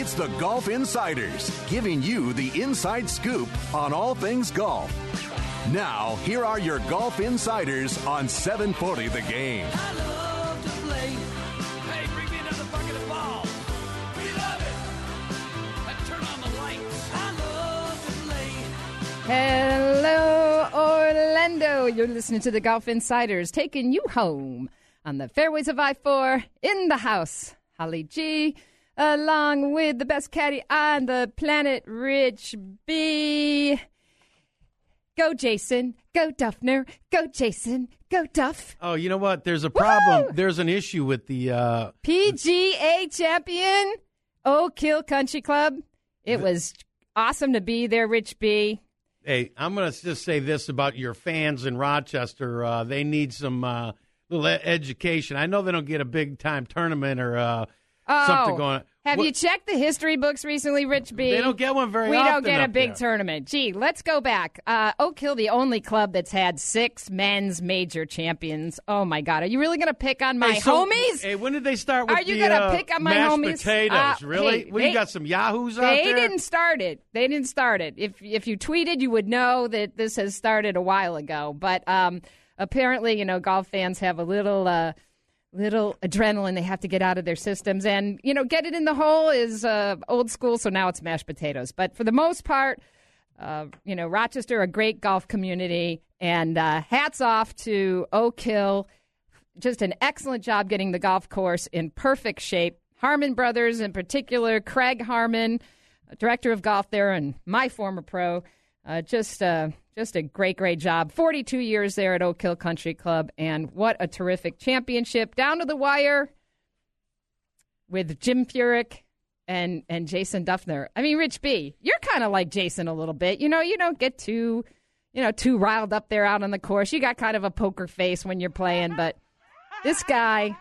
It's the Golf Insiders, giving you the inside scoop on all things golf. Now, here are your Golf Insiders on 740 The Game. I love to play. Hey, bring me another bucket of balls. We love it. And turn on the lights. I love to play. Hello, Orlando. You're listening to the Golf Insiders, taking you home on the fairways of I 4 in the house. Holly G, along with the best caddy on the planet, Rich B. Go, Jason. Go, Dufner. Go, Jason. Go, Duff. Oh, you know what? There's a problem. Woo! There's an issue with the. Uh, PGA champion, Oak Hill Country Club. It was awesome to be there, Rich B. hey, I'm going to just say this about your fans in Rochester. Uh, they need some uh, little education. I know they don't get a big time tournament or uh, something Oh, going. Have What- you checked the history books recently, Rich B? They don't get one very We often. We don't get a big there. tournament. Gee, let's go back. Uh, Oak Hill, the only club that's had six men's major champions. Oh my God, are you really going to pick on my Hey, so- homies? Hey, when did they start with Are you gonna uh, pick on my mashed homies? potatoes? Uh, really? hey, we they- got some yahoos out They there. didn't start it. They didn't start it. If if you tweeted, you would know that this has started a while ago. But um, apparently, you know, golf fans have a little uh, little adrenaline they have to get out of their systems, and you know, get it in the hole is uh, old school. So now it's mashed potatoes. But for the most part, uh, you know, Rochester, a great golf community, and uh, hats off to Oak Hill just an excellent job getting the golf course in perfect shape. Harmon Brothers, in particular, Craig Harmon, director of golf there, and my former pro, uh, just uh, just a great, great job. Forty-two years there at Oak Hill Country Club, and what a terrific championship down to the wire with Jim Furyk and and Jason Dufner. I mean, Rich B, you're kind of like Jason a little bit. You know, you don't get too you know too riled up there out on the course. You got kind of a poker face when you're playing, but this guy,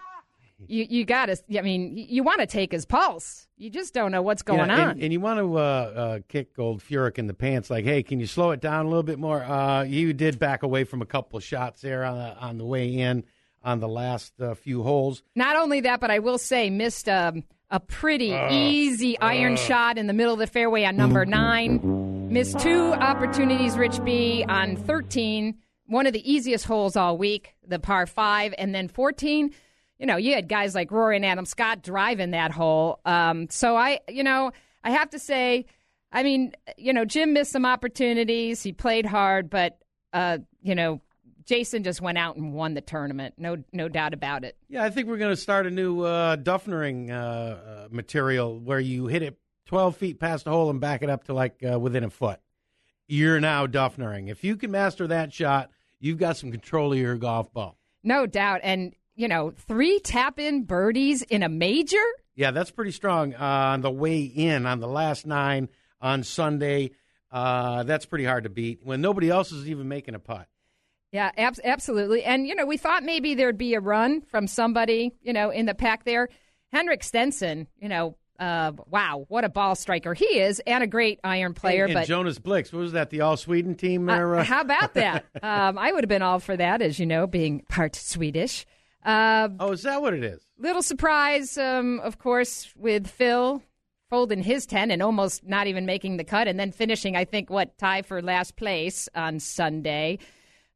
you you got to. I mean, you want to take his pulse. You just don't know what's going Yeah, on. And, and you want to uh, uh, kick old Furyk in the pants, like, hey, can you slow it down a little bit more? Uh, he did back away from a couple of shots there on the, on the way in on the last uh, few holes. Not only that, but I will say missed um, a pretty easy iron shot in the middle of the fairway on number nine. Missed two opportunities, Rich B, on 13. One of the easiest holes all week, the par five, and then 14. You know, you had guys like Rory and Adam Scott driving that hole. Um, so I, you know, I have to say, I mean, you know, Jim missed some opportunities. He played hard, but uh, you know, Jason just went out and won the tournament. No, no doubt about it. Yeah, I think we're going to start a new uh, Dufnering uh, uh, material where you hit it 12 feet past the hole and back it up to like uh, within a foot. You're now Dufnering. If you can master that shot, you've got some control of your golf ball. No doubt. And, you know, three tap in birdies in a major? Yeah, that's pretty strong uh, on the way in on the last nine on Sunday. Uh, that's pretty hard to beat when nobody else is even making a putt. Yeah, ab- absolutely. And, you know, we thought maybe there'd be a run from somebody, you know, in the pack there. Henrik Stenson, you know, uh, wow, what a ball striker he is and a great iron player. and, but Jonas Blixt, what was that? The All Sweden team? Uh, there, uh, how about that? um, I would have been all for that, as you know, being part Swedish. Uh, oh, is that what it is? little surprise, um, of course, with Phil folding his 10 and almost not even making the cut and then finishing, I think, what, tie for last place on Sunday.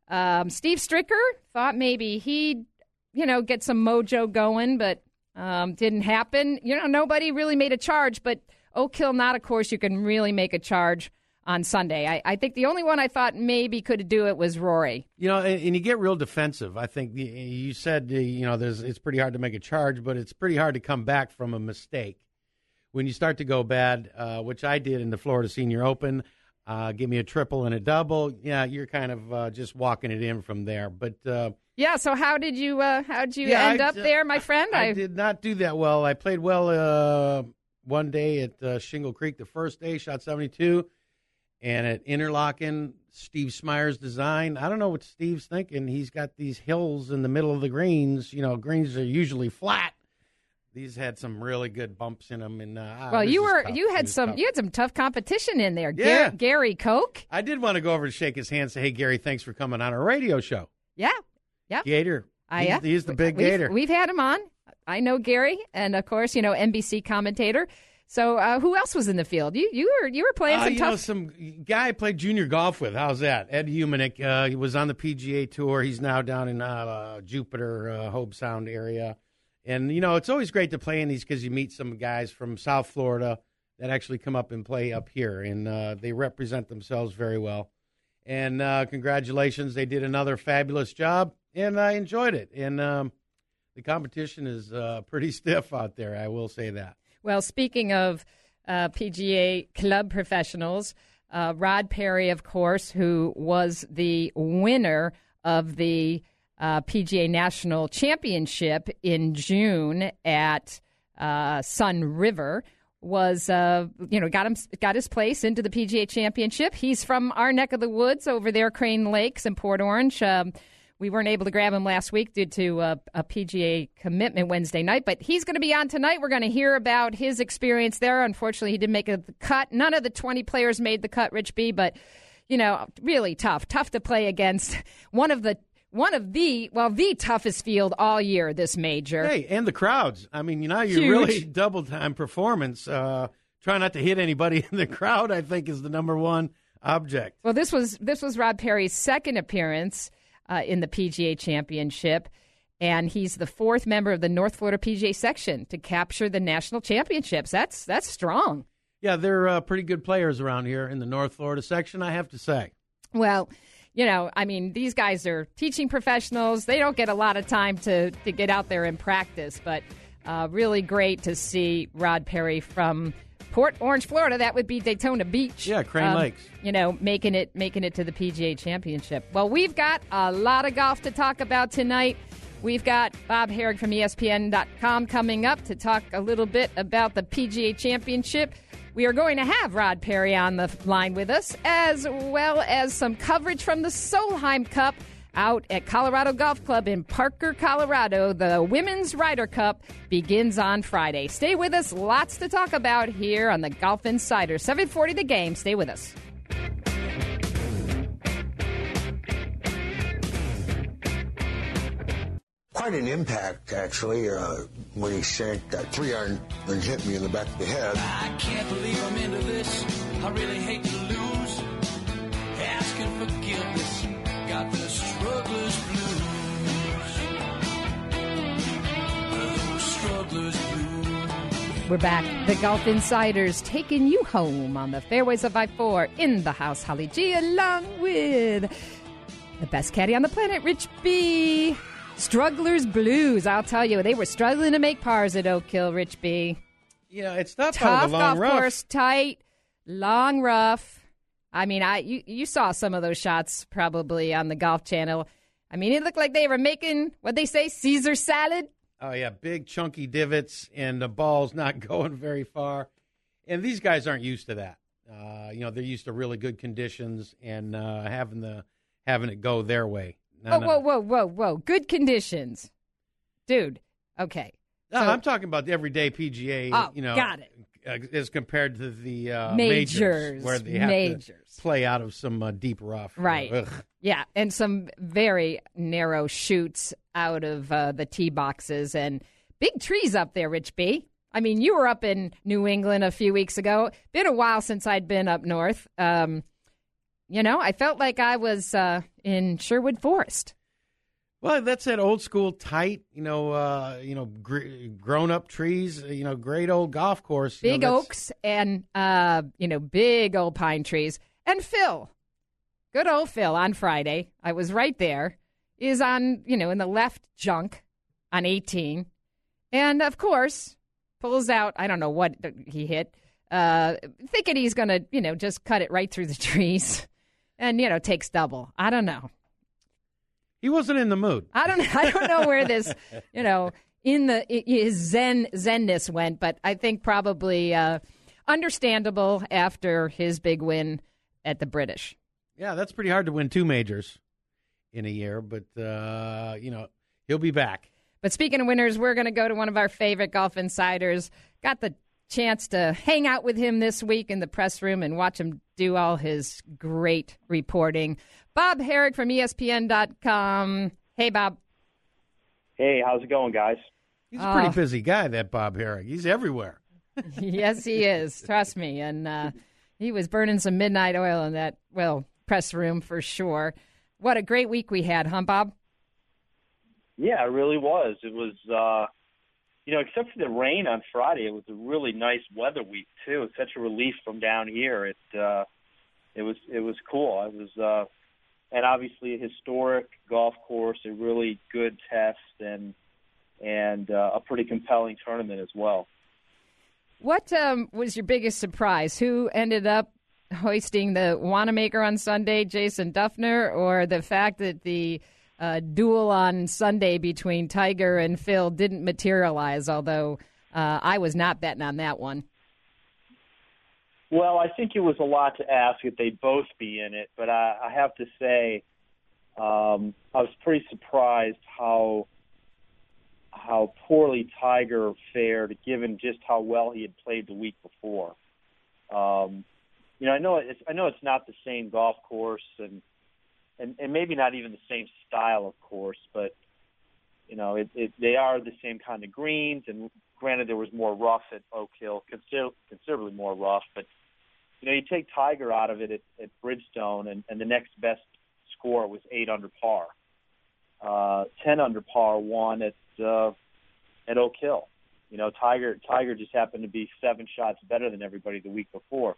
Um, Steve Stricker thought maybe he'd, you know, get some mojo going, but um, didn't happen. You know, nobody really made a charge, but Oak Hill, not, of course, you can really make a charge on Sunday. I, I think the only one I thought maybe could do it was Rory. You know, and, and you get real defensive. I think you said uh, you know there's it's pretty hard to make a charge, but it's pretty hard to come back from a mistake when you start to go bad, uh, which I did in the Florida Senior Open. Uh, give me a triple and a double. Yeah, you're kind of uh, just walking it in from there. But uh, Yeah, so how did you uh, how did you Yeah, end I- up there, my friend? I, did not do that well. I played well uh, one day at uh, Shingle Creek, the first day, shot 72. And at Interlachen, Steve Smyers' design. I don't know what Steve's thinking. He's got these hills in the middle of the greens. You know, greens are usually flat. These had some really good bumps in them, and uh, well, you were tough. you had some tough. you had some tough competition in there. Yeah. Gar- Gary Koch. I did want to go over to shake his hand, say, "Hey, Gary, thanks for coming on our radio show." Yeah, yeah. Gator, I he's, yeah. he's the big we've, Gator. We've had him on. I know Gary, and of course, you know NBC commentator. So, uh, who else was in the field? You you were you were playing Uh, some you tough. know, some guy I played junior golf with. How's that? Ed Humenik. Uh, he was on the PGA Tour. He's now down in uh, Jupiter, uh, Hobe Sound area. And, you know, it's always great to play in these because you meet some guys from South Florida that actually come up and play up here. And uh, they represent themselves very well. And uh, congratulations. They did another fabulous job, and I enjoyed it. And um, the competition is uh, pretty stiff out there, I will say that. Well, speaking of uh, PGA club professionals, uh, Rod Perry, of course, who was the winner of the uh, PGA National Championship in June at uh, Sunriver, was uh, you know got him got his place into the PGA Championship. He's from our neck of the woods over there, Crane Lakes in Port Orange. Um, we weren't able to grab him last week due to uh, a PGA commitment Wednesday night, but he's going to be on tonight. We're going to hear about his experience there. Unfortunately, he didn't make a cut. None of the 20 players made the cut, Rich B, but you know, really tough. Tough to play against one of the one of the well, the toughest field all year this major. Hey, and the crowds. I mean, you know, you really double time performance. Uh, try not to hit anybody in the crowd. I think is the number one object. Well, this was this was Rod Perry's second appearance uh, in the PGA Championship, and he's the fourth member of the North Florida PGA section to capture the national championships. That's that's strong. Yeah, they're uh, pretty good players around here in the North Florida section. I have to say. Well, you know, I mean, these guys are teaching professionals. They don't get a lot of time to to get out there and practice, but uh, really great to see Rod Perry from. Port Orange, Florida. That would be Daytona Beach. Yeah, Crane um, Lakes. You know, making it making it to the PGA Championship. Well, we've got a lot of golf to talk about tonight. We've got Bob Harig from ESPN.com coming up to talk a little bit about the PGA Championship. We are going to have Rod Perry on the line with us, as well as some coverage from the Solheim Cup out at Colorado Golf Club in Parker, Colorado. The Women's Ryder Cup begins on Friday. Stay with us. Lots to talk about here on the Golf Insider. 740 the game. Stay with us. Quite an impact, actually, uh, when he shanked that three iron and hit me in the back of the head. I can't believe I'm into this. I really hate to lose. Asking forgiveness. Got the struggler's blues. Those struggler's blues. We're back. The Golf Insiders taking you home on the fairways of I 4 in the house. Holly G, along with the best caddy on the planet, Rich B. Strugglers Blues. I'll tell you, they were struggling to make pars at Oak Hill, Rich B. You know, it's tough, out Tough of the long golf rough. course, tight, long rough. I mean, I you, you saw some of those shots probably on the Golf Channel. I mean, it looked like they were making what they say Caesar salad. Oh yeah, big chunky divots and the ball's not going very far. And these guys aren't used to that. Uh, you know, they're used to really good conditions and uh, having the having it go their way. No, Oh, no. whoa, whoa, whoa, whoa! Good conditions, dude. Okay, No, So- I'm talking about the everyday PGA. Oh, you know, got it. As compared to the uh, Majors, where they have majors. to play out of some uh, deep rough. Right. Ugh. Yeah, and some very narrow chutes out of uh, the tee boxes and big trees up there, Rich B. I mean, you were up in New England a few weeks ago. Been a while since I'd been up north. Um, you know, I felt like I was uh, in Sherwood Forest. Well, that's that old school tight, you know, uh, you know, gr- grown up trees, you know, great old golf course. you know, Big that's- oaks and, uh, you know, big old pine trees. And Phil, good old Phil on Friday, I was right there, is on, you know, in the left junk on 18. And of course, pulls out, I don't know what he hit, uh, thinking he's going to, you know, just cut it right through the trees and, you know, takes double. I don't know. He wasn't in the mood. I don't I don't know where this, you know, in the his zen zenness went, but I think probably uh, understandable after his big win at the British. Yeah, that's pretty hard to win two majors in a year, but uh, you know he'll be back. But speaking of winners, we're going to go to one of our favorite golf insiders. Got the chance to hang out with him this week in the press room and watch him do all his great reporting. Bob Harig from ESPN.com. Hey, Bob. Hey, how's it going, guys? He's a pretty busy guy, that Bob Harig. He's everywhere. yes, he is. Trust me. And uh, he was burning some midnight oil in that, well, press room for sure. What a great week we had, huh, Bob? Yeah, it really was. It was, uh, you know, except for the rain on Friday, it was a really nice weather week too. It's such a relief from down here. It, uh, it was, it was cool. It was, uh, and obviously a historic golf course, a really good test, and and uh, a pretty compelling tournament as well. What um, was your biggest surprise? Who ended up hoisting the Wanamaker on Sunday, Jason Dufner, or the fact that the uh, duel on Sunday between Tiger and Phil didn't materialize? Although uh, I was not betting on that one. Well, I think it was a lot to ask if they'd both be in it, but I, I have to say, um, I was pretty surprised how how poorly Tiger fared, given just how well he had played the week before. Um, you know, I know it's I know it's not the same golf course, and and, and maybe not even the same style of course, but you know, it, it they are the same kind of greens. And granted, there was more rough at Oak Hill, consider, considerably more rough, but you know, you take Tiger out of it at, at Bridgestone, and, and the next best score was eight under par. Uh, ten under par won at uh, at Oak Hill. You know, Tiger Tiger just happened to be seven shots better than everybody the week before.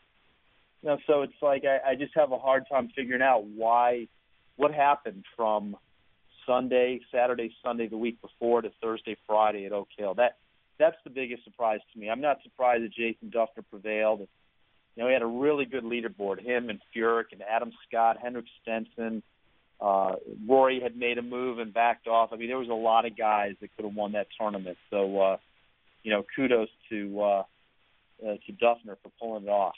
You know, so it's like I, I just have a hard time figuring out why, what happened from Sunday, Saturday, Sunday the week before to Thursday, Friday at Oak Hill. That that's the biggest surprise to me. I'm not surprised that Jason Dufner prevailed. You know, he had a really good leaderboard. Him and Furyk and Adam Scott, Henrik Stenson, uh, Rory had made a move and backed off. I mean, there was a lot of guys that could have won that tournament. So, uh, you know, kudos to uh, uh, to Dufner for pulling it off.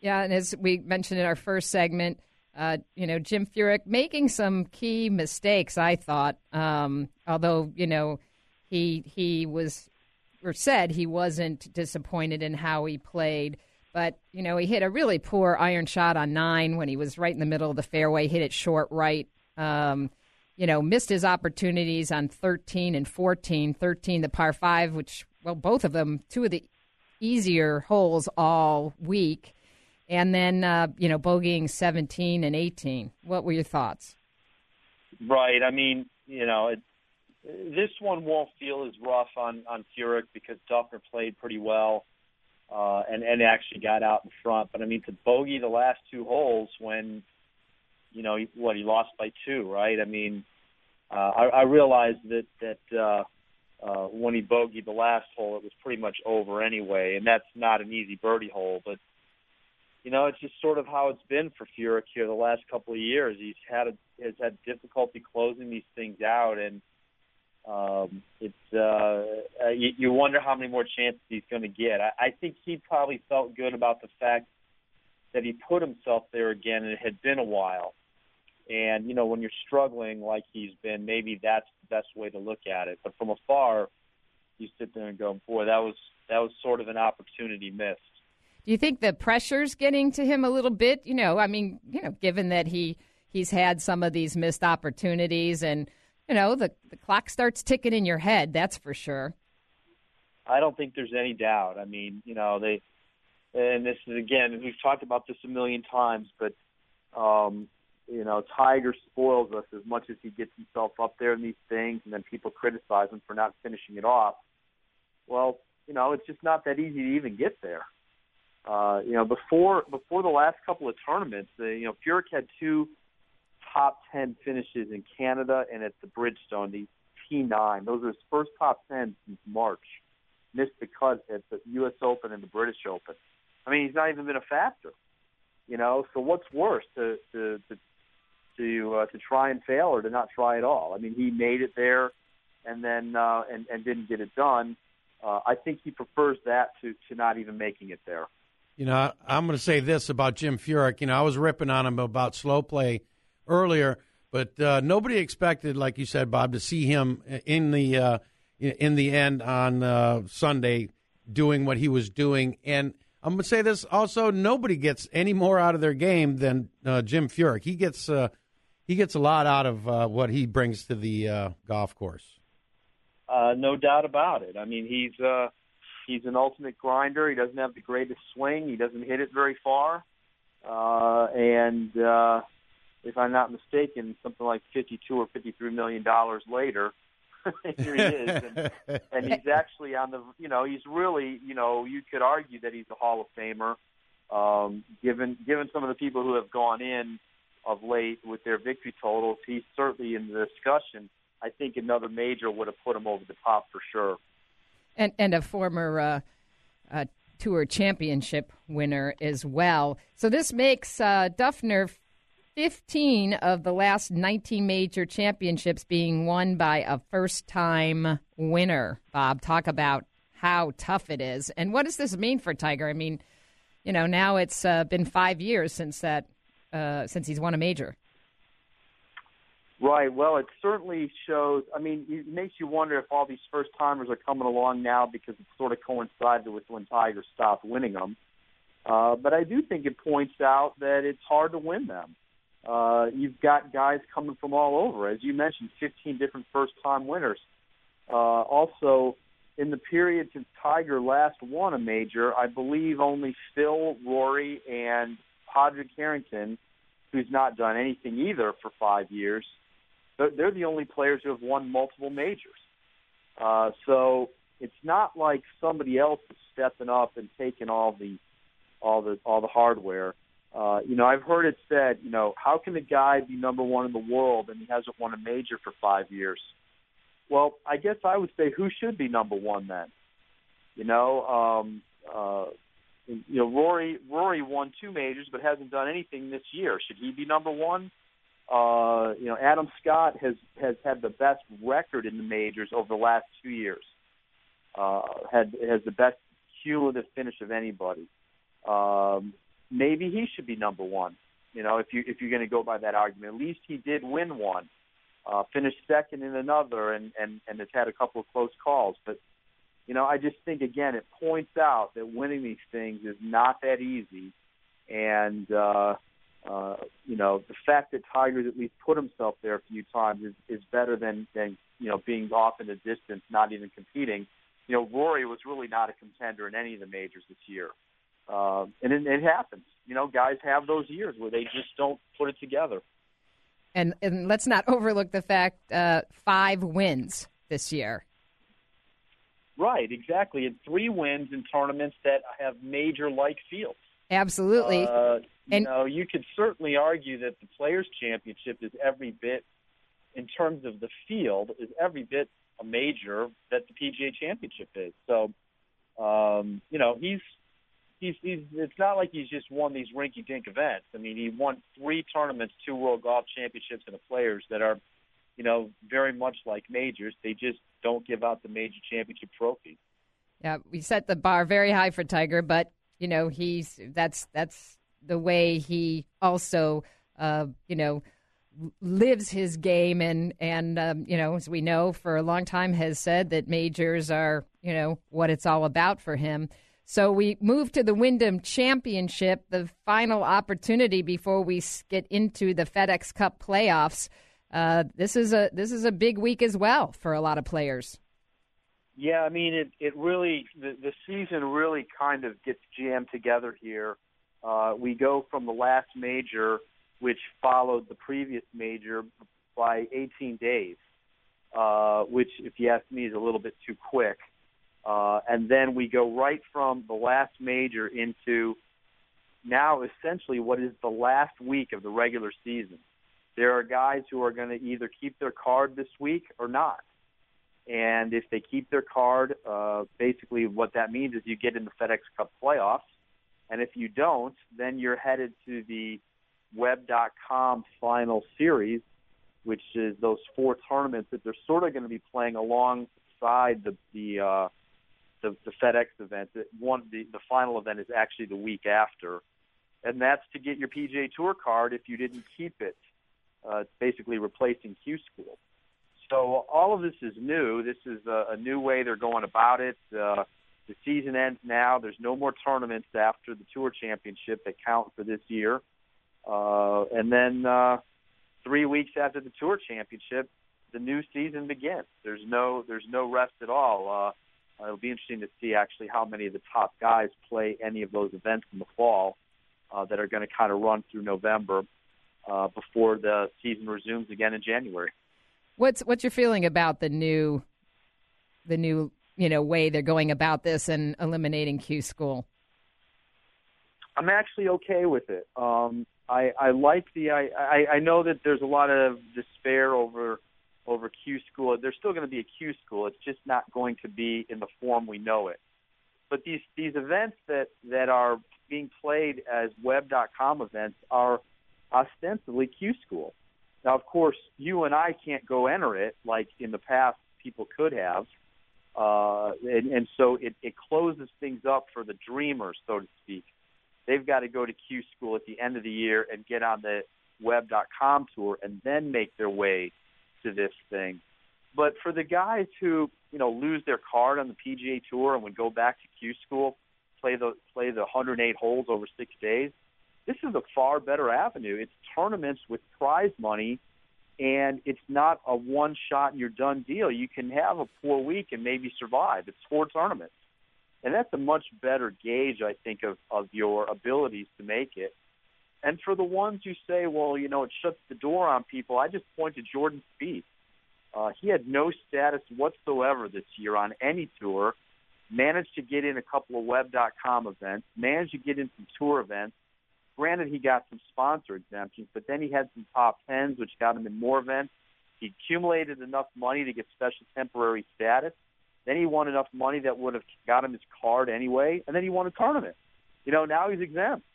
Yeah, and as we mentioned in our first segment, uh, you know, Jim Furyk making some key mistakes. I thought, um, although you know, he he was or said he wasn't disappointed in how he played. But, you know, he hit a really poor iron shot on nine when he was right in the middle of the fairway, hit it short right. Um, you know, missed his opportunities on 13 and 14. 13, the par five, which, well, both of them, two of the easier holes all week. And then, uh, you know, bogeying 17 and 18. What were your thoughts? Right. I mean, you know, it, this one won't feel as rough on, on Furyk because Dufner played pretty well uh, and and actually got out in front. But I mean, to bogey the last two holes when, you know, what he lost by two, right? I mean, uh, I, I realized that that uh, uh, when he bogeyed the last hole, it was pretty much over anyway, and that's not an easy birdie hole. But you know, it's just sort of how it's been for Furyk here the last couple of years. He's had a, has had difficulty closing these things out, and um, it's uh, uh, you, you wonder how many more chances he's going to get. I, I think he probably felt good about the fact that he put himself there again, and it had been a while. And you know, when you're struggling like he's been, maybe that's the best way to look at it. But from afar, you sit there and go, "Boy, that was that was sort of an opportunity missed." You think the pressure's getting to him a little bit? You know, I mean, you know, given that he he's had some of these missed opportunities and you know, the, the clock starts ticking in your head, that's for sure. I don't think there's any doubt. I mean, you know, they, and this is again, we've talked about this a million times, but, um, you know, Tiger spoils us as much as he gets himself up there in these things, and then people criticize him for not finishing it off. Well, you know, it's just not that easy to even get there. Uh, you know, before before the last couple of tournaments, uh, you know, Furyk had two top 10 finishes in Canada and at the Bridgestone, the T9. Those are his first top 10 since March. Missed the cut at the U.S. Open and the British Open. I mean, he's not even been a factor. You know, so what's worse to to to to, uh, to try and fail or to not try at all? I mean, he made it there and then uh, and and didn't get it done. Uh, I think he prefers that to to not even making it there. You know, I'm going to say this about Jim Furyk. You know, I was ripping on him about slow play earlier, but uh, nobody expected, like you said, Bob, to see him in the uh, in the end on uh, Sunday doing what he was doing. And I'm going to say this also: nobody gets any more out of their game than uh, Jim Furyk. He gets uh, he gets a lot out of uh, what he brings to the golf course. no doubt about it. I mean, he's He's an ultimate grinder. He doesn't have the greatest swing. He doesn't hit it very far. Uh, and uh, if I'm not mistaken, something like 52 or 53 million dollars later, here he is, and, and he's actually on the. You know, he's really. You know, you could argue that he's a Hall of Famer, um, given given some of the people who have gone in of late with their victory totals. He's certainly in the discussion. I think another major would have put him over the top for sure and and a former uh, uh, tour championship winner as well. So this makes uh, Dufner 15 of the last 19 major championships being won by a first time winner. Bob, talk about how tough it is. And what does this mean for Tiger? I mean, you know, now it's uh, been five years since that uh, since he's won a major. Right. Well, it certainly shows. I mean, it makes you wonder if all these first timers are coming along now because it sort of coincided with when Tiger stopped winning them. Uh, but I do think it points out that it's hard to win them. Uh, you've got guys coming from all over, as you mentioned, 15 different first-time winners. Uh, also, in the period since Tiger last won a major, I believe only Phil, Rory, and Padraig Harrington, who's not done anything either for five years, they're the only players who have won multiple majors. Uh, so it's not like somebody else is stepping up and taking all the all the all the hardware. Uh, you know, I've heard it said, you know, how can a guy be number one in the world and he hasn't won a major for five years? Well, I guess I would say who should be number one then? You know, um, uh, you know, Rory Rory won two majors but hasn't done anything this year. Should he be number one? Uh, you know, Adam Scott has has had the best record in the majors over the last two years. Uh, had has the best cumulative finish of anybody. Um, maybe he should be number one. You know, if you if you're going to go by that argument, at least he did win one, uh, finished second in another, and and and has had a couple of close calls. But you know, I just think again, it points out that winning these things is not that easy, and uh, uh, you know, the fact that Tiger's at least put himself there a few times is, is better than, than, you know, being off in the distance, not even competing. You know, Rory was really not a contender in any of the majors this year. Uh, and it, it happens. You know, guys have those years where they just don't put it together. And, and let's not overlook the fact uh, five wins this year. Right, exactly. And three wins in tournaments that have major like fields. Absolutely. Uh, you and, know, you could certainly argue that the Players Championship is every bit, in terms of the field, is every bit a major that the PGA Championship is. So, um, you know, he's he's he's. It's not like he's just won these rinky-dink events. I mean, he won three tournaments, two World Golf Championships, and a Players that are, you know, very much like majors. They just don't give out the major championship trophy. Yeah, we set the bar very high for Tiger, but you know he's that's that's the way he also uh, you know lives his game and and um, you know as we know for a long time has said that majors are you know what it's all about for him. So we move to the Wyndham Championship the final opportunity before we get into the FedEx Cup playoffs. Uh, this is a this is a big week as well for a lot of players yeah, I mean it. It really the, the season really kind of gets jammed together here. Uh, we go from the last major, which followed the previous major by 18 days, uh, which, if you ask me, is a little bit too quick. Uh, and then we go right from the last major into now essentially what is the last week of the regular season. There are guys who are going to either keep their card this week or not. And if they keep their card, uh, basically what that means is you get in the FedEx Cup playoffs. And if you don't, then you're headed to the web.com final series, which is those four tournaments that they're sort of going to be playing alongside the the uh, the, the FedEx event. One the the final event is actually the week after, and that's to get your PGA Tour card if you didn't keep it. Uh, it's basically replacing Q School. So all of this is new. This is a, a new way they're going about it. Uh, the season ends now. There's no more tournaments after the Tour Championship that count for this year. Uh, and then uh, three weeks after the Tour Championship, the new season begins. There's no there's no rest at all. Uh, it'll be interesting to see actually how many of the top guys play any of those events in the fall uh, that are going to kind of run through November uh, before the season resumes again in January. What's what's your feeling about the new the new you know way they're going about this and eliminating Q school? I'm actually okay with it. Um, I, I like the I, I I know that there's a lot of despair over over Q school. There's still going to be a Q school. It's just not going to be in the form we know it. But these these events that that are being played as web.com events are ostensibly Q school. Now, of course, you and I can't go enter it like in the past people could have. Uh, and, and so it, it closes things up for the dreamers, so to speak. They've got to go to Q School at the end of the year and get on the web.com tour and then make their way to this thing. But for the guys who, you know, lose their card on the PGA Tour and would go back to Q School, play the play the 108 holes over six days, this is a far better avenue. It's tournaments with prize money, and it's not a one shot and you're done deal. You can have a poor week and maybe survive. It's four tournaments. And that's a much better gauge, I think, of, of your abilities to make it. And for the ones who say, well, you know, it shuts the door on people, I just point to Jordan Spieth. Uh, he had no status whatsoever this year on any tour, managed to get in a couple of web.com events, managed to get in some tour events. Granted, he got some sponsor exemptions, but then he had some top tens, which got him in more events. He accumulated enough money to get special temporary status. Then he won enough money that would have got him his card anyway, and then he won a tournament. You know, now he's exempt.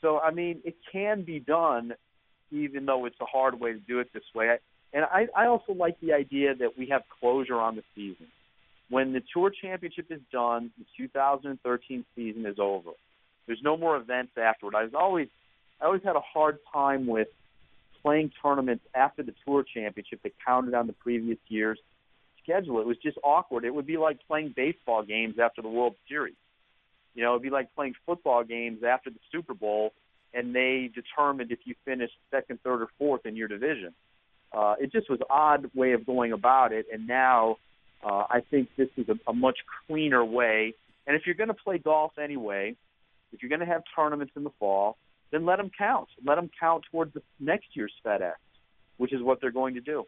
So I mean, it can be done, even though it's a hard way to do it this way. And I, I also like the idea that we have closure on the season. When the Tour Championship is done, the 2013 season is over. There's no more events afterward. I was always, I always had a hard time with playing tournaments after the Tour Championship that counted on the previous year's schedule. It was just awkward. It would be like playing baseball games after the World Series. You know, it'd be like playing football games after the Super Bowl, and they determined if you finished second, third, or fourth in your division. Uh, it just was odd way of going about it, and now uh, I think this is a, a much cleaner way. And if you're going to play golf anyway, if you're going to have tournaments in the fall, then let them count. Let them count towards the next year's FedEx, which is what they're going to do.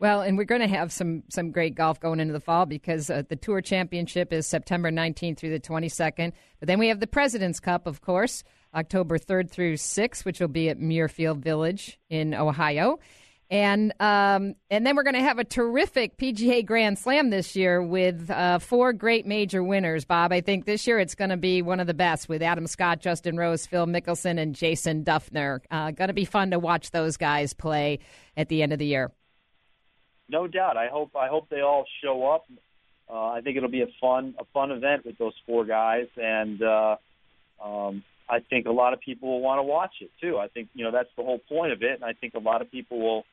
Well, and we're going to have some some great golf going into the fall because uh, the Tour Championship is September 19th through the 22nd. But then we have the President's Cup, of course, October 3rd through 6th, which will be at Muirfield Village in Ohio. And um, and then we're going to have a terrific PGA Grand Slam this year with uh, four great major winners. Bob, I think this year it's going to be one of the best with Adam Scott, Justin Rose, Phil Mickelson, and Jason Dufner. Uh, going to be fun to watch those guys play at the end of the year no doubt. I hope I hope they all show up. Uh, I think it'll be a fun a fun event with those four guys, and uh, um, I think a lot of people will want to watch it too. I think you know that's the whole point of it, and I think a lot of people will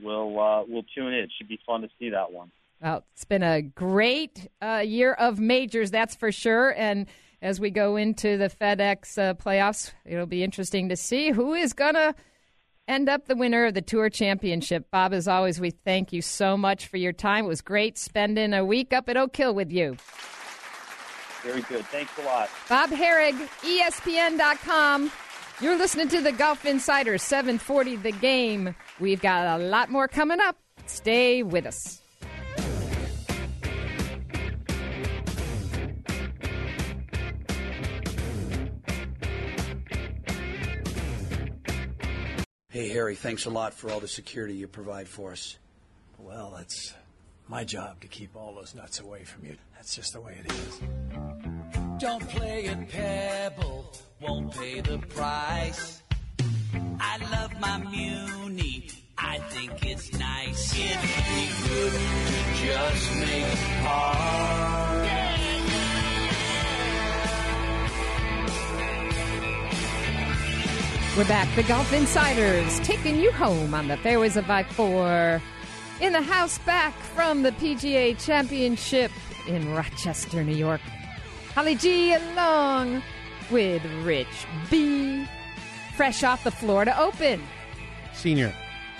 will uh, will tune in. It should be fun to see that one. Well, it's been a great uh, year of majors, that's for sure, and. As we go into the FedEx uh, playoffs, it'll be interesting to see who is going to end up the winner of the Tour Championship. Bob, as always, we thank you so much for your time. It was great spending a week up at Oak Hill with you. Very good. Thanks a lot. Bob Harig, ESPN.com. You're listening to the Golf Insider 740 The Game. We've got a lot more coming up. Stay with us. Hey, Harry, thanks a lot for all the security you provide for us. Well, it's my job to keep all those nuts away from you. That's just the way it is. Don't play at Pebble, won't pay the price. I love my Muni, I think think it's nice. It'd be good to just make a part. We're back, the Golf Insiders, taking you home on the fairways of I-4. In the house back from the PGA Championship in Rochester, New York. Holly G along with Rich B. Fresh off the Florida Open. Senior.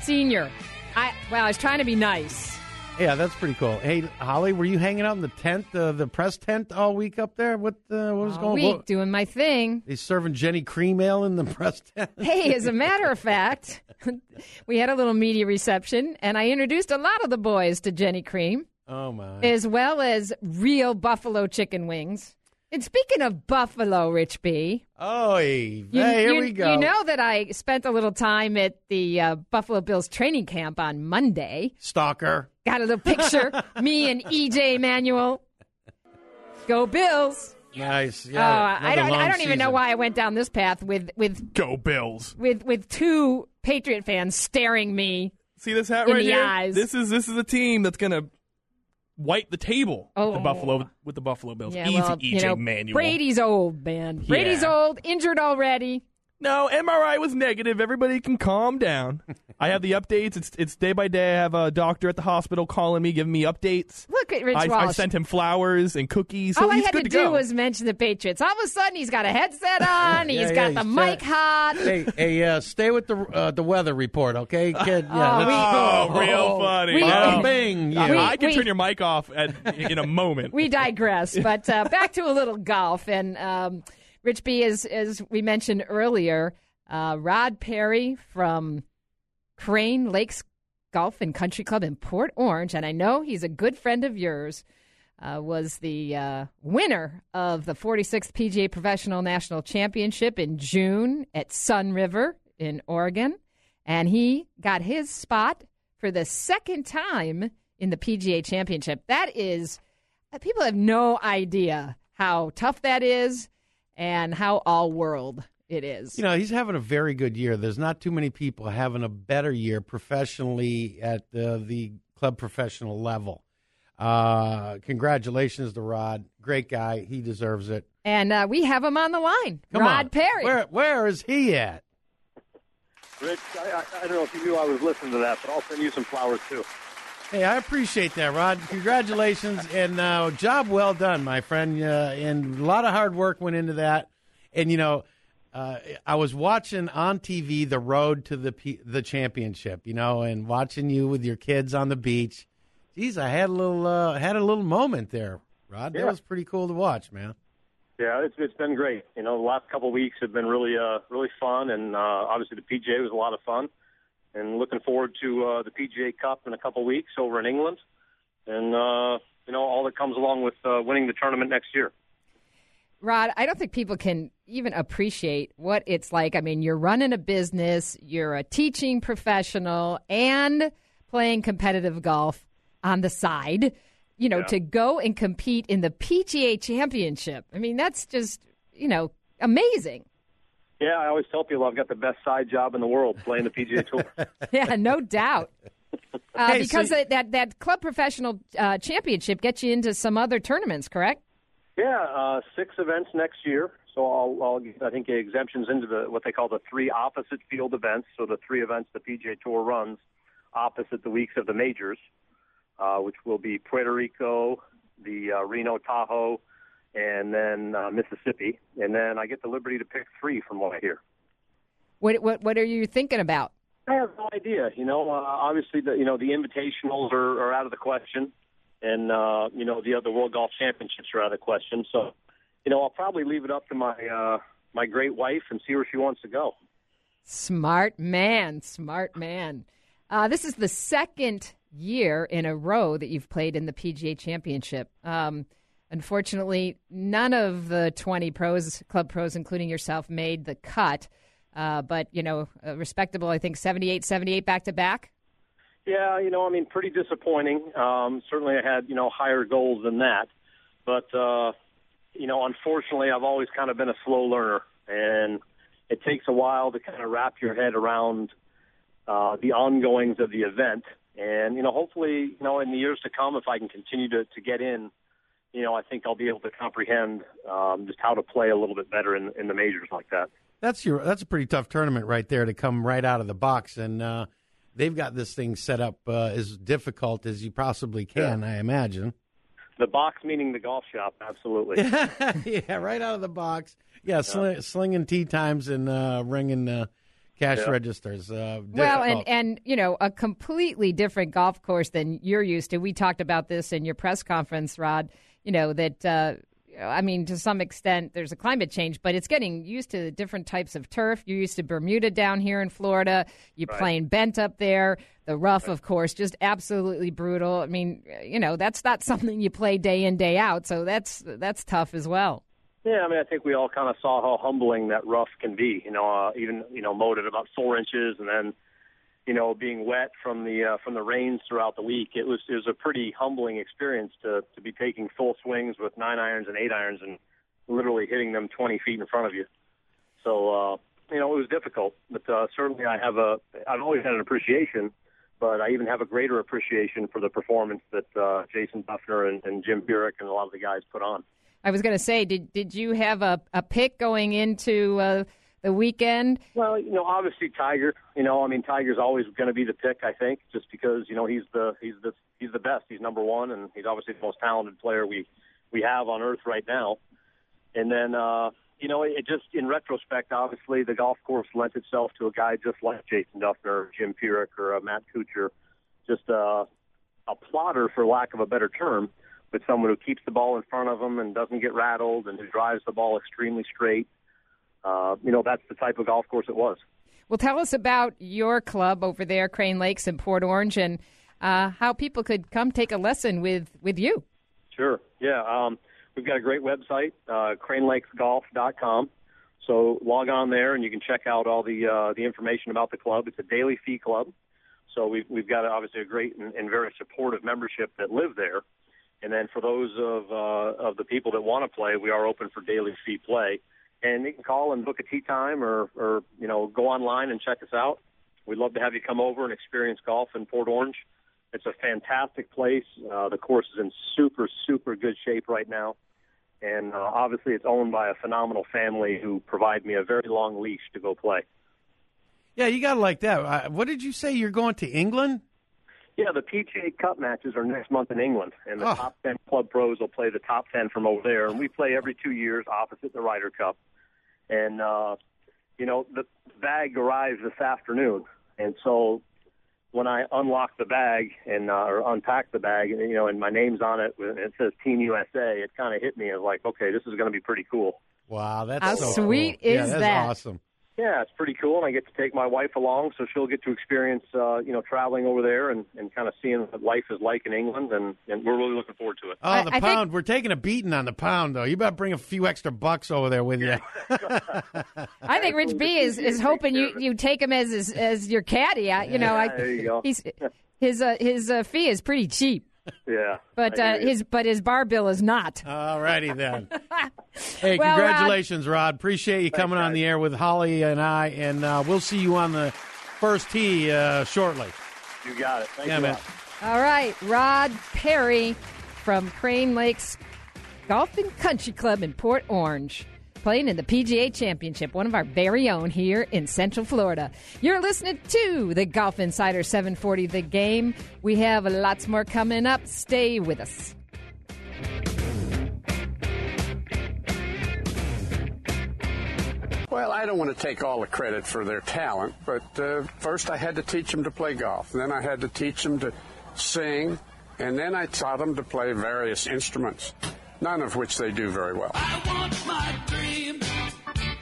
Senior. I well, I was trying to be nice. Yeah, that's pretty cool. Hey, Holly, were you hanging out in the tent, uh, the press tent, all week up there? What uh, what was All going? week What, doing my thing. He's serving Genny Cream Ale in the press tent. Hey, as a matter of fact, we had a little media reception, and I introduced a lot of the boys to Genny Cream, Oh my! as well as real buffalo chicken wings. And speaking of buffalo, Rich B, Oh, hey, you, here you- we go. you know that I spent a little time at the uh, Buffalo Bills training camp on Monday. Stalker. Got a little picture, me and EJ Manuel. Go Bills! Nice. oh, Yeah. I don't. I don't even know why I went down this path with with Go Bills. with with two Patriot fans staring me See this hat In right the here? eyes. This is this is a team that's gonna wipe the table with Oh. the Buffalo with the Buffalo Bills. Yeah, Easy, well, EJ you know, Manuel. Brady's old, man. Brady's Yeah. old, injured already. No, MRI was negative. Everybody can calm down. I have the updates. It's it's day by day. I have a doctor at the hospital calling me, giving me updates. Look at Rich I, I sent him flowers and cookies. So All I had good to, to, do go. was mention the Patriots. All of a sudden, he's got a headset on. Yeah, He's yeah, got he's the mic hot. Hey, hey, uh, stay with the uh, the weather report, okay, kid? Yeah, Oh, let's- oh, real funny. We- Bada Oh. bing. I- Yeah. I can we- turn your mic off at, in a moment. we digress. But uh, back to a little golf. And um, Rich B, as, as we mentioned earlier, uh, Rod Perry from Crane Lakes Golf and Country Club in Port Orange, and I know he's a good friend of yours, uh, was the uh, winner of the 46th PGA Professional National Championship in June at Sunriver in Oregon. And he got his spot for the second time in the PGA Championship. That is, uh, people have no idea how tough that is and how all world it is. You know, he's having a very good year. There's not too many people having a better year professionally at the, the club professional level. Uh, congratulations to Rod. Great guy. He deserves it. And uh, we have him on the line, Come Rod on. Perry. Where, where is he at? Rich, I, I, I don't know if you knew I was listening to that, but I'll send you some flowers too. Hey, I appreciate that, Rod. Congratulations and uh, job well done, my friend. Uh, and a lot of hard work went into that. And you know, uh, I was watching on TV the road to the P- the championship. You know, and watching you with your kids on the beach. Geez, I had a little uh, had a little moment there, Rod. That Yeah. was pretty cool to watch, man. Yeah, it's it's been great. You know, the last couple of weeks have been really uh really fun, and uh, obviously the PGA was a lot of fun. And looking forward to uh, the PGA Cup in a couple weeks over in England, and uh, you know all that comes along with uh, winning the tournament next year. Rod, I don't think people can even appreciate what it's like. I mean, you're running a business, you're a teaching professional, and playing competitive golf on the side. You know, Yeah. to go and compete in the PGA Championship. I mean, that's just, you know, amazing. Yeah, I always tell people I've got the best side job in the world playing the PGA Tour. Yeah, no doubt. Uh, Hey, because y- that, that that club professional uh, championship gets you into some other tournaments, correct? Yeah, uh, six events next year. So I'll, I'll get, I think, exemptions into the what they call the three opposite field events. So the three events the PGA Tour runs opposite the weeks of the majors, uh, which will be Puerto Rico, the uh, Reno Tahoe, and then uh, Mississippi. And then I get the liberty to pick three from what I hear. What what what are you thinking about? I have no idea. You know, uh, obviously the you know the invitationals are, are out of the question, and uh, you know the other World Golf Championships are out of the question. So, you know, I'll probably leave it up to my uh, my great wife and see where she wants to go. Smart man, smart man. Uh, this is the second year in a row that you've played in the PGA Championship. Um, unfortunately, none of the 20 pros, club pros, including yourself, made the cut. Uh, but, you know, uh, respectable, I think 78 78 back to back. Yeah, you know, I mean, pretty disappointing. Um, certainly, I had you know higher goals than that, but uh, you know, unfortunately, I've always kind of been a slow learner, and it takes a while to kind of wrap your head around uh, the ongoings of the event. And you know, hopefully, you know, in the years to come, if I can continue to to get in, you know, I think I'll be able to comprehend um, just how to play a little bit better in in the majors like that. That's your. That's a pretty tough tournament right there to come right out of the box, and uh, they've got this thing set up uh, as difficult as you possibly can. I imagine. The box meaning the golf shop, absolutely. yeah, right out of the box. Yeah, sli- slinging tee times and uh, ringing uh, cash Yeah. registers. Uh, Well, and and you know, a completely different golf course than you're used to. We talked about this in your press conference, Rod. You know that. Uh, I mean, to some extent, there's a climate change, but it's getting used to different types of turf. You're used to Bermuda down here in Florida. You're Right. playing bent up there. The rough, of course, just absolutely brutal. I mean, you know, that's not something you play day in day out. So that's that's tough as well. Yeah, I mean, I think we all kind of saw how humbling that rough can be. You know, uh, even you know, mowed at about four inches, and then you know, being wet from the uh, from the rains throughout the week. It was it was a pretty humbling experience to to be taking full swings with nine irons and eight irons and literally hitting them 20 feet in front of you. So uh, you know, it was difficult, but uh, certainly I have a I've always had an appreciation. But I even have a greater appreciation for the performance that uh, Jason Dufner and, and Jim Furyk and a lot of the guys put on. I was going to say, did did you have a, a pick going into uh, the weekend? Well, you know, obviously Tiger. You know, I mean, Tiger's always going to be the pick. I think, just because you know he's the he's the he's the best. He's number one, and he's obviously the most talented player we we have on earth right now. And then, uh, you know, it just in retrospect, obviously the golf course lent itself to a guy just like Jason Dufner, Jim Furyk, or uh, Matt Kuchar, just uh, a plotter, for lack of a better term, but someone who keeps the ball in front of him and doesn't get rattled and who drives the ball extremely straight. Uh, you know, that's the type of golf course it was. Well, tell us about your club over there, Crane Lakes in Port Orange, and uh, how people could come take a lesson with, with you. Sure. Yeah. Um, we've got a great website, uh, cranelakesgolf.com. So log on there and you can check out all the uh, the information about the club. It's a daily fee club. So we've we've got obviously a great and, and very supportive membership that live there. And then for those of uh, of the people that want to play, we are open for daily fee play. And you can call and book a tee time or or you know go online and check us out. We'd love to have you come over and experience golf in Port Orange. It's a fantastic place. Uh, the course is in super, super good shape right now. And uh, obviously, it's owned by a phenomenal family who provide me a very long leash to go play. yeah, you got to like that. Uh, what did you say? You're going to England? Yeah, the PGA Cup matches are next month in England, and the Oh. top 10 club pros will play the top 10 from over there. And we play every two years opposite the Ryder Cup. And, uh, you know, the bag arrives this afternoon. And so when I unlock the bag and uh, or unpack the bag, and, you know, and my name's on it, and it says Team USA, it kind of hit me. I was like, okay, this is going to be pretty cool. Wow, that's How so sweet cool. yeah, is that's that? Awesome. Yeah, it's pretty cool, and I get to take my wife along, so she'll get to experience, uh, you know, traveling over there and, and kind of seeing what life is like in England, and, and we're really looking forward to it. Oh, the I think- pound. We're taking a beating on the pound, though. You better bring a few extra bucks over there with you. I think Rich B is, is hoping you, you take him as his, as your caddy. I, you know, I, there you go. he's his uh, his uh, fee is pretty cheap, Yeah, but uh, his but his bar bill is not. All righty then. Hey, Well, congratulations, Rod. Appreciate you coming on the air with Holly and I, and uh, we'll see you on the first tee uh, shortly. you got it. Thank yeah, you. man. All right, Rod Perry from Crane Lakes Golf and Country Club in Port Orange. Playing in the PGA Championship, one of our very own here in Central Florida. You're listening to the Golf Insider 740 The Game. We have lots more coming up. Stay with us. Well, I don't want to take all the credit for their talent, but uh, first I had to teach them to play golf. Then I had to teach them to sing, and then I taught them to play various instruments, none of which they do very well. I want my dream.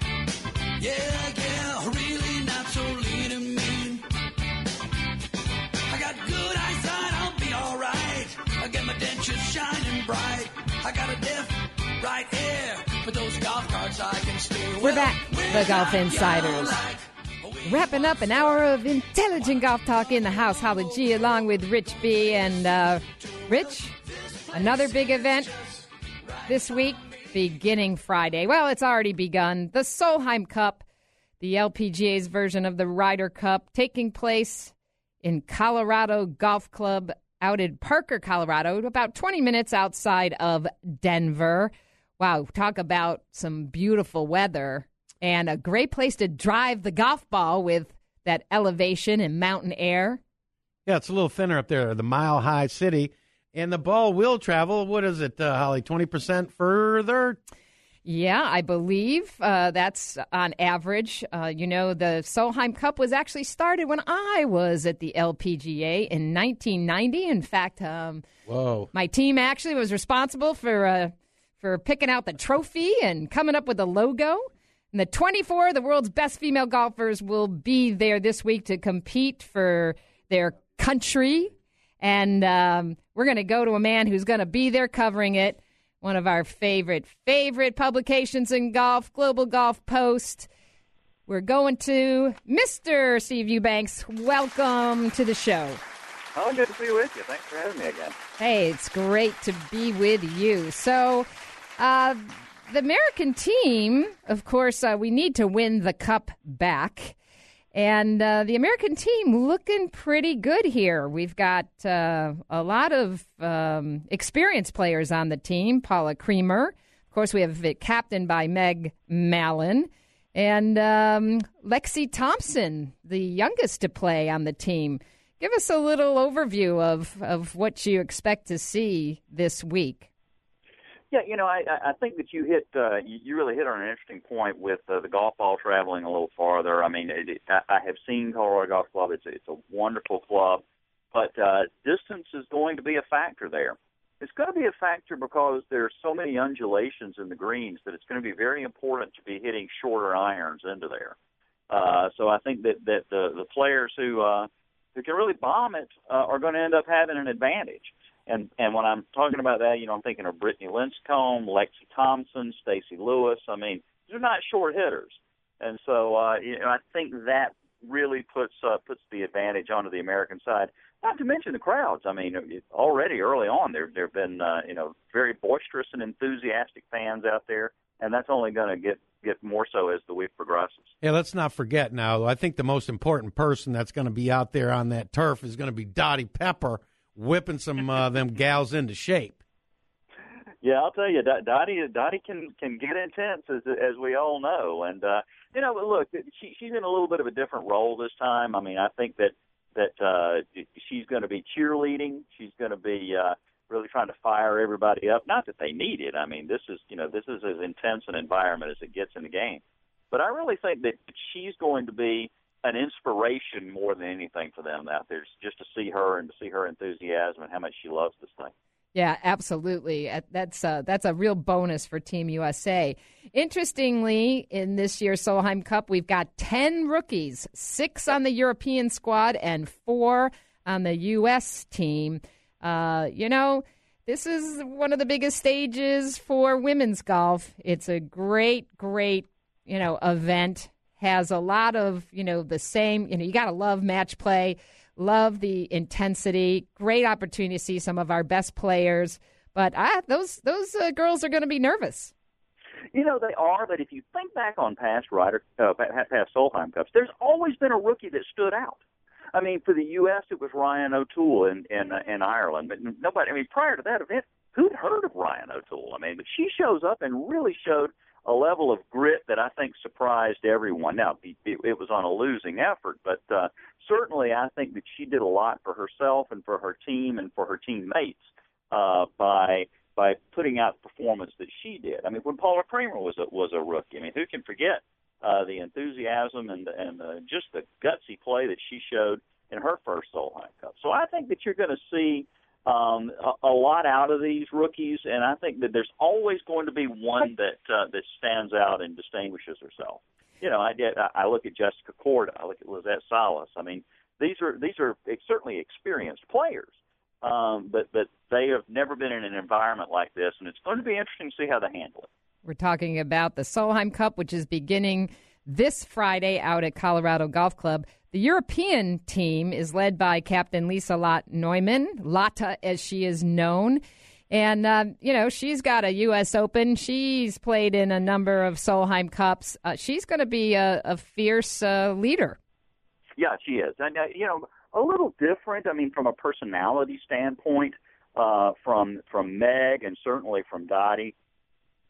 Yeah, yeah, really not so lean and mean. I got good eyesight, I'll be alright. I get my dentures shining bright. I got a deaf right ear. Those golf carts I can steer. We're back, the Golf Insiders. Wrapping up an hour of intelligent golf talk in the house. Holly G along with Rich B. And uh, Rich, another big event this week, beginning Friday. Well, it's already begun. The Solheim Cup, the LPGA's version of the Ryder Cup, taking place in Colorado Golf Club out in Parker, Colorado, about 20 minutes outside of Denver. Wow, talk about some beautiful weather and a great place to drive the golf ball with that elevation and mountain air. Yeah, it's a little thinner up there, the mile high city. And the ball will travel, what is it, uh, Holly, 20% further? Yeah, I believe uh, that's on average. Uh, you know, the Solheim Cup was actually started when I was at the LPGA in 1990. In fact, um, Whoa. my team actually was responsible for uh, for picking out the trophy and coming up with the logo. And the 24 of the world's best female golfers will be there this week to compete for their country. And um, we're going to go to a man who's going to be there covering it one of our favorite, favorite publications in golf, Global Golf Post. We're going to Mr. Steve Eubanks. Welcome to the show. Oh, good to be with you. Thanks for having me again. Hey, it's great to be with you. So, uh, the American team, of course, uh, we need to win the cup back. And uh, the American team looking pretty good here. We've got uh, a lot of um, experienced players on the team. Paula Creamer, of course, we have it captained by Meg Mallon, and um, Lexi Thompson, the youngest to play on the team. Give us a little overview of, of what you expect to see this week. Yeah, you know, I, I think that you hit uh, you, really hit on an interesting point with uh, the golf ball traveling a little farther. I mean, it, it, I, I have seen Colorado Golf Club. It's it's a wonderful club, but uh, distance is going to be a factor there. It's going to be a factor because there are so many undulations in the greens that it's going to be very important to be hitting shorter irons into there. Uh, so I think that that the the players who uh, who can really bomb it uh, are going to end up having an advantage. And and when I'm talking about that, you know, I'm thinking of Brittany Lincicome, Lexi Thompson, Stacy Lewis. I mean, they're not short hitters, and so uh, you know, I think that really puts uh, puts the advantage onto the American side. Not to mention the crowds. I mean, already early on, there there have been uh, you know very boisterous and enthusiastic fans out there, and that's only going to get get more so as the week progresses. Yeah, let's not forget now. I think the most important person that's going to be out there on that turf is going to be Dottie Pepper whipping some uh, them gals into shape. Yeah, I'll tell you, Dottie Dottie can can get intense as as we all know, and uh, you know, look, she she's in a little bit of a different role this time. I mean, I think that that uh, she's going to be cheerleading. She's going to be uh, really trying to fire everybody up. Not that they need it. I mean, this is you know this is as intense an environment as it gets in the game. But I really think that she's going to be an inspiration more than anything for them out there, just to see her and to see her enthusiasm and how much she loves this thing. Yeah, absolutely. Uh, that's a, uh, that's a real bonus for Team USA. Interestingly, in this year's Solheim Cup, we've got 10 rookies, six on the European squad and four on the U.S. team. Uh, you know, this is one of the biggest stages for women's golf. It's a great, great, you know, event has a lot of, you know, the same, you know, you got to love match play, love the intensity. Great opportunity to see some of our best players. But ah, those those uh, girls are going to be nervous. You know they are, but if you think back on past Ryder, uh, past Solheim Cups, there's always been a rookie that stood out. I mean, for the U.S., it was Ryan O'Toole in in, uh, in Ireland, but nobody. I mean, prior to that event, who'd heard of Ryan O'Toole? I mean, but she shows up and really showed a level of grit that I think surprised everyone. Now, it, was on a losing effort, but uh, certainly I think that she did a lot for herself and for her team and for her teammates uh, by by putting out the performance that she did. I mean, when Paula Creamer was a, was a rookie, I mean, who can forget uh, the enthusiasm and and uh, just the gutsy play that she showed in her first Solheim Cup? So I think that you're going to see um, a, a lot out of these rookies, and I think that there's always going to be one that uh, that stands out and distinguishes herself. You know, I did. I look at Jessica Korda. I look at Lizette Salas. I mean, these are these are certainly experienced players, um, but but they have never been in an environment like this, and it's going to be interesting to see how they handle it. We're talking about the Solheim Cup, which is beginning this Friday out at Colorado Golf Club. The European team is led by Captain Liselotte Neumann, Lotta as she is known. And, uh, you know, she's got a U.S. Open. She's played in a number of Solheim Cups. Uh, she's going to be a, a fierce uh, leader. Yeah, she is. And, uh, you know, a little different, I mean, from a personality standpoint, uh, from from Meg and certainly from Dottie.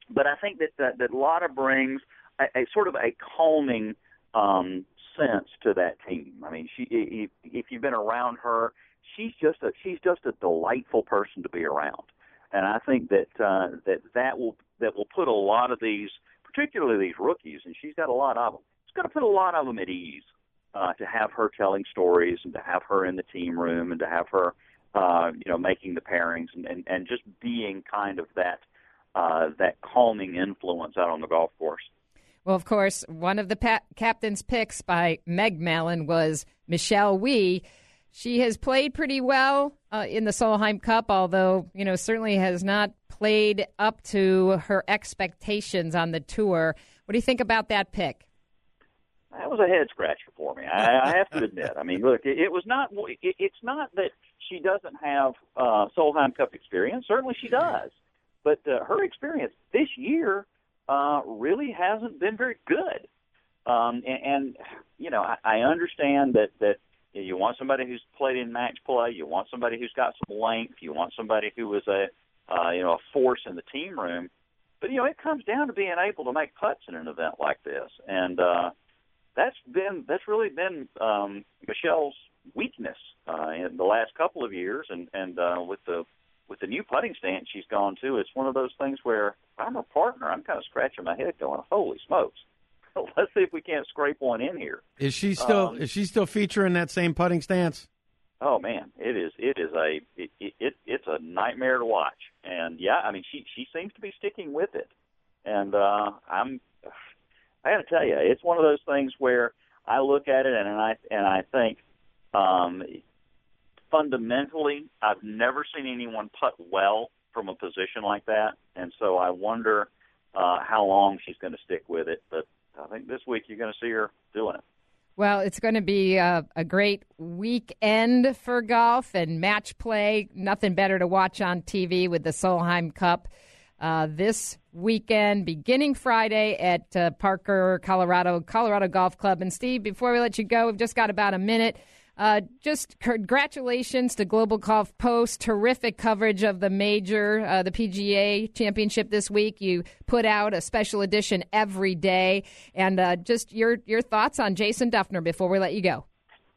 But I think that, that, that Lotta brings a, a sort of a calming um, sense to that team. I mean, she if, if you've been around her, she's just a she's just a delightful person to be around and I think that uh, that that will that will put a lot of these, particularly these rookies, and she's got a lot of them. It's going to put a lot of them at ease uh, to have her telling stories and to have her in the team room and to have her, uh, you know, making the pairings and, and and just being kind of that uh, that calming influence out on the golf course. Well, of course, one of the pa- captain's picks by Meg Mallon was Michelle Wie. She has played pretty well uh, in the Solheim Cup, although you know certainly has not played up to her expectations on the tour. What do you think about that pick? That was a head scratcher for me. I, I have to admit. I mean, look, it, it was not. It, it's not that she doesn't have uh, Solheim Cup experience. Certainly, she does. But uh, her experience this year uh, really hasn't been very good. Um, and, and you know, I, I understand that that you want somebody who's played in match play. You want somebody who's got some length. You want somebody who is a uh, you know a force in the team room. But you know it comes down to being able to make putts in an event like this, and uh, that's been that's really been um, Michelle's weakness uh, in the last couple of years, and and uh, with the with the new putting stance she's gone to, it's one of those things where I'm a partner. I'm kind of scratching my head, going, "Holy smokes!" let's see if we can't scrape one in here. Is she still Um, is she still featuring that same putting stance? Oh man, it is it is a it, it, it it's a nightmare to watch. And yeah, I mean she she seems to be sticking with it. And uh I'm I got to tell you, it's one of those things where I look at it and I and I think um fundamentally I've never seen anyone putt well from a position like that. And so I wonder uh how long she's going to stick with it, but I think this week you're going to see her doing it. Well, it's going to be a, a, great weekend for golf and match play. Nothing better to watch on TV with the Solheim Cup uh, this weekend, beginning Friday at uh, Parker, Colorado, Colorado Golf Club. And Steve, before we let you go, we've just got about a minute. Uh, just congratulations to Global Golf Post. Terrific coverage of the major, uh, the PGA Championship this week. You put out a special edition every day, and uh, just your your thoughts on Jason Dufner before we let you go.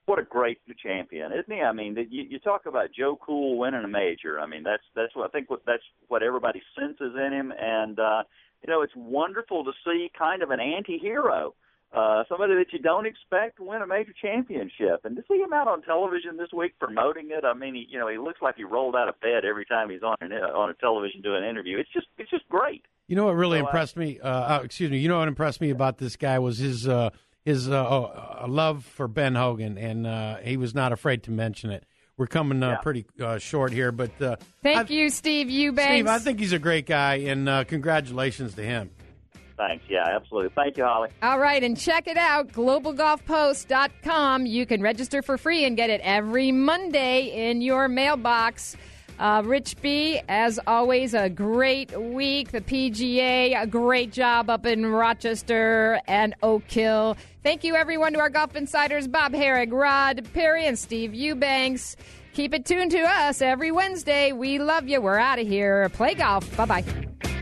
What a great champion, isn't he? I mean, you, you talk about Joe Cool winning a major. I mean, that's that's what I think. What that's what everybody senses in him, and uh, you know, it's wonderful to see kind of an anti-hero uh, somebody that you don't expect to win a major championship. And to see him out on television this week promoting it, I mean, he, you know, he looks like he rolled out of bed every time he's on an, on a television doing an interview. It's just it's just great. You know what really So, uh, impressed me? Uh, oh, excuse me. You know what impressed me about this guy was his uh, his uh, oh, uh, love for Ben Hogan, and uh, he was not afraid to mention it. We're coming uh, pretty uh, short here, but uh, Thank you, Steve Eubanks. Steve, I think he's a great guy, and uh, congratulations to him. Thanks. Yeah, absolutely. Thank you, Holly. All right, and check it out, globalgolfpost.com. You can register for free and get it every Monday in your mailbox. Uh, Rich B, as always, a great week. The PGA, a great job up in Rochester and Oak Hill. Thank you, everyone, to our Golf Insiders, Bob Harig, Rod Perry, and Steve Eubanks. Keep it tuned to us every Wednesday. We love you. We're out of here. Play golf. Bye bye.